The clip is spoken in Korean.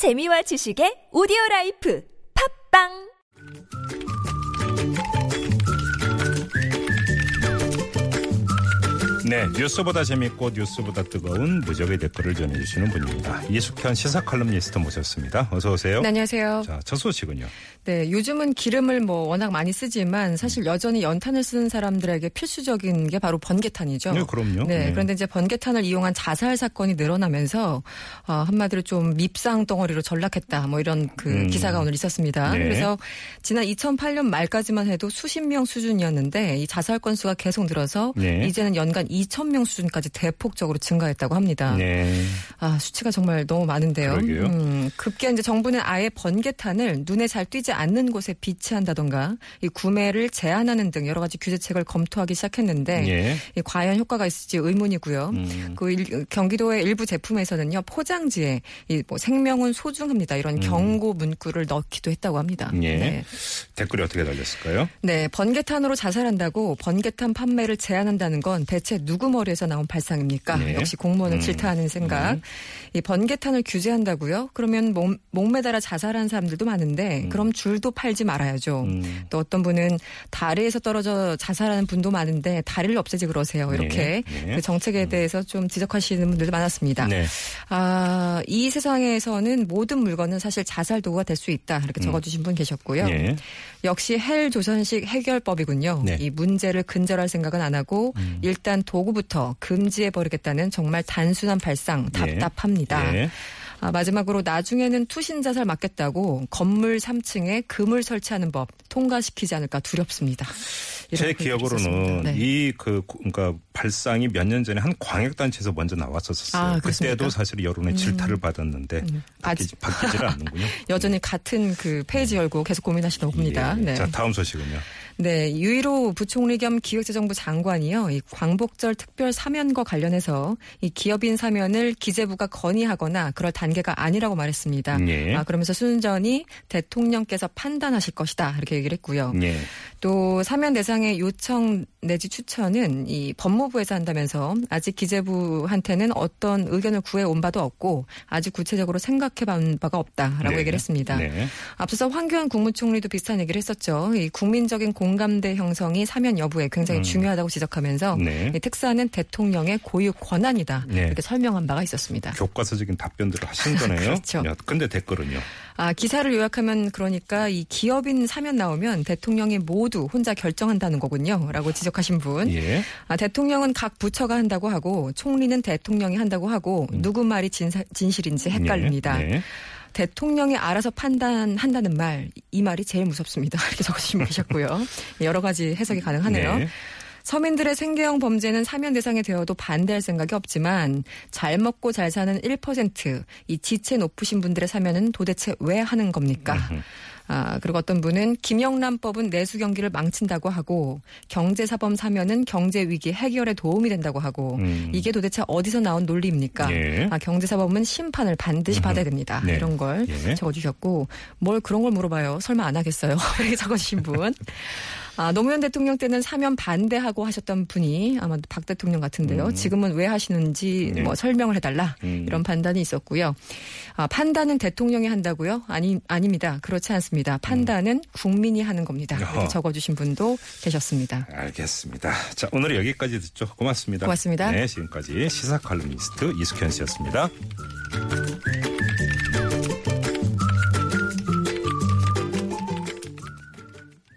재미와 지식의 오디오 라이프 팟빵 네, 뉴스보다 재밌고 뉴스보다 뜨거운 무적의 댓글을 전해주시는 분입니다. 이숙현 시사 칼럼니스트 모셨습니다. 어서 오세요. 네, 안녕하세요. 자, 첫 소식은요. 네, 요즘은 기름을 뭐 워낙 많이 쓰지만 사실 여전히 연탄을 쓰는 사람들에게 필수적인 게 바로 번개탄이죠. 네, 그럼요. 네, 네. 그런데 이제 번개탄을 이용한 자살 사건이 늘어나면서 어, 한마디로 좀 밉상 덩어리로 전락했다. 뭐 이런 그 음. 기사가 오늘 있었습니다. 네. 그래서 지난 2008년 말까지만 해도 수십 명 수준이었는데 이 자살 건수가 계속 늘어서 네. 이제는 연간 2,000명 수준까지 대폭적으로 증가했다고 합니다. 네. 아, 수치가 정말 너무 많은데요. 그러게요. 음, 급기야 이제 정부는 아예 번개탄을 눈에 잘 띄지 않는 곳에 비치한다던가 이 구매를 제한하는 등 여러 가지 규제책을 검토하기 시작했는데 예. 이 과연 효과가 있을지 의문이고요. 음. 그 일- 경기도의 일부 제품에서는요 포장지에 이 뭐 생명은 소중합니다 이런 음. 경고 문구를 넣기도 했다고 합니다. 예. 네. 댓글이 어떻게 달렸을까요? 네, 번개탄으로 자살한다고 번개탄 판매를 제한한다는 건 대체 누구 머리에서 나온 발상입니까? 네. 역시 공무원을 음. 질타하는 생각. 음. 이 번개탄을 규제한다고요? 그러면 목, 목매달아 자살한 사람들도 많은데 그럼 줄도 팔지 말아야죠. 음. 또 어떤 분은 다리에서 떨어져 자살하는 분도 많은데 다리를 없애지 그러세요. 이렇게 네, 네. 그 정책에 대해서 좀 지적하시는 분들도 많았습니다. 네. 아, 이 세상에서는 모든 물건은 사실 자살 도구가 될 수 있다. 이렇게 적어주신 분 계셨고요. 예. 역시 헬 조선식 해결법이군요. 네. 음. 이 문제를 근절할 생각은 안 하고 일단 도구부터 금지해 버리겠다는 정말 단순한 발상 예. 답답합니다. 예. 아, 마지막으로 나중에는 투신 자살 막겠다고 건물 3층에 금을 설치하는 법 통과시키지 않을까 두렵습니다. 제 기억으로는. 네. 이그 그러니까 발상이 몇 년 전에 한 광역단체에서 먼저 나왔었어요. 아? 그때도 사실 여론의 질타를 받았는데 바뀌지, 바뀌질 않는군요. 여전히 같은 그 페이지 열고 계속 고민하시나 봅니다. 예. 네. 자, 다음 소식은요. 네, 유일호 부총리 겸 기획재정부 장관이요. 이 광복절 특별 사면과 관련해서 이 기업인 사면을 기재부가 건의하거나 그럴 단계가 아니라고 말했습니다. 예. 아, 그러면서 순전히 대통령께서 판단하실 것이다. 이렇게 얘기를 했고요. 예. 또 사면 대상의 요청 내지 추천은 이 법무 부에서 한다면서 아직 기재부한테는 어떤 의견을 구해 온 바도 없고 아직 구체적으로 생각해 본 바가 없다라고 네. 얘기를 했습니다. 네. 앞서서 황교안 국무총리도 비슷한 얘기를 했었죠. 이 국민적인 공감대 형성이 사면 여부에 굉장히 음. 중요하다고 지적하면서 네. 이 특사는 대통령의 고유 권한이다 네. 이렇게 설명한 바가 있었습니다. 교과서적인 답변들을 하신 거네요. 그렇죠. 야, 근데 댓글은요. 아 기사를 요약하면 그러니까 이 기업인 사면 나오면 대통령이 모두 혼자 결정한다는 거군요라고 지적하신 분. 예. 아, 대통령 은 각 부처가 한다고 하고 총리는 대통령이 한다고 하고 누구 말이 진사, 진실인지 헷갈립니다. 네. 네. 대통령이 알아서 판단한다는 말, 이 말이 제일 무섭습니다. 이렇게 적으신 분 계셨고요. 여러 가지 해석이 가능하네요. 네. 서민들의 생계형 범죄는 사면 대상이 되어도 반대할 생각이 없지만 잘 먹고 잘 사는 1%, 이 지체 높으신 분들의 사면은 도대체 왜 하는 겁니까? 아, 그리고 어떤 분은 김영란법은 내수 경기를 망친다고 하고 경제사범 사면은 경제 위기 해결에 도움이 된다고 하고 음. 이게 도대체 어디서 나온 논리입니까? 예. 아, 경제사범은 심판을 반드시 받아야 됩니다. 네. 이런 걸 예. 적어주셨고 뭘 그런 걸 물어봐요. 설마 안 하겠어요? 이렇게 적어주신 분. 아, 노무현 대통령 때는 사면 반대하고 하셨던 분이 아마도 박 대통령 같은데요. 지금은 왜 하시는지 네. 뭐 설명을 해달라 음. 이런 판단이 있었고요. 아, 판단은 대통령이 한다고요? 아니 아닙니다. 그렇지 않습니다. 판단은 국민이 하는 겁니다. 이렇게 적어주신 분도 계셨습니다. 알겠습니다. 자, 오늘 여기까지 듣죠. 고맙습니다. 고맙습니다. 네, 지금까지 시사 칼럼니스트 이숙현 씨였습니다.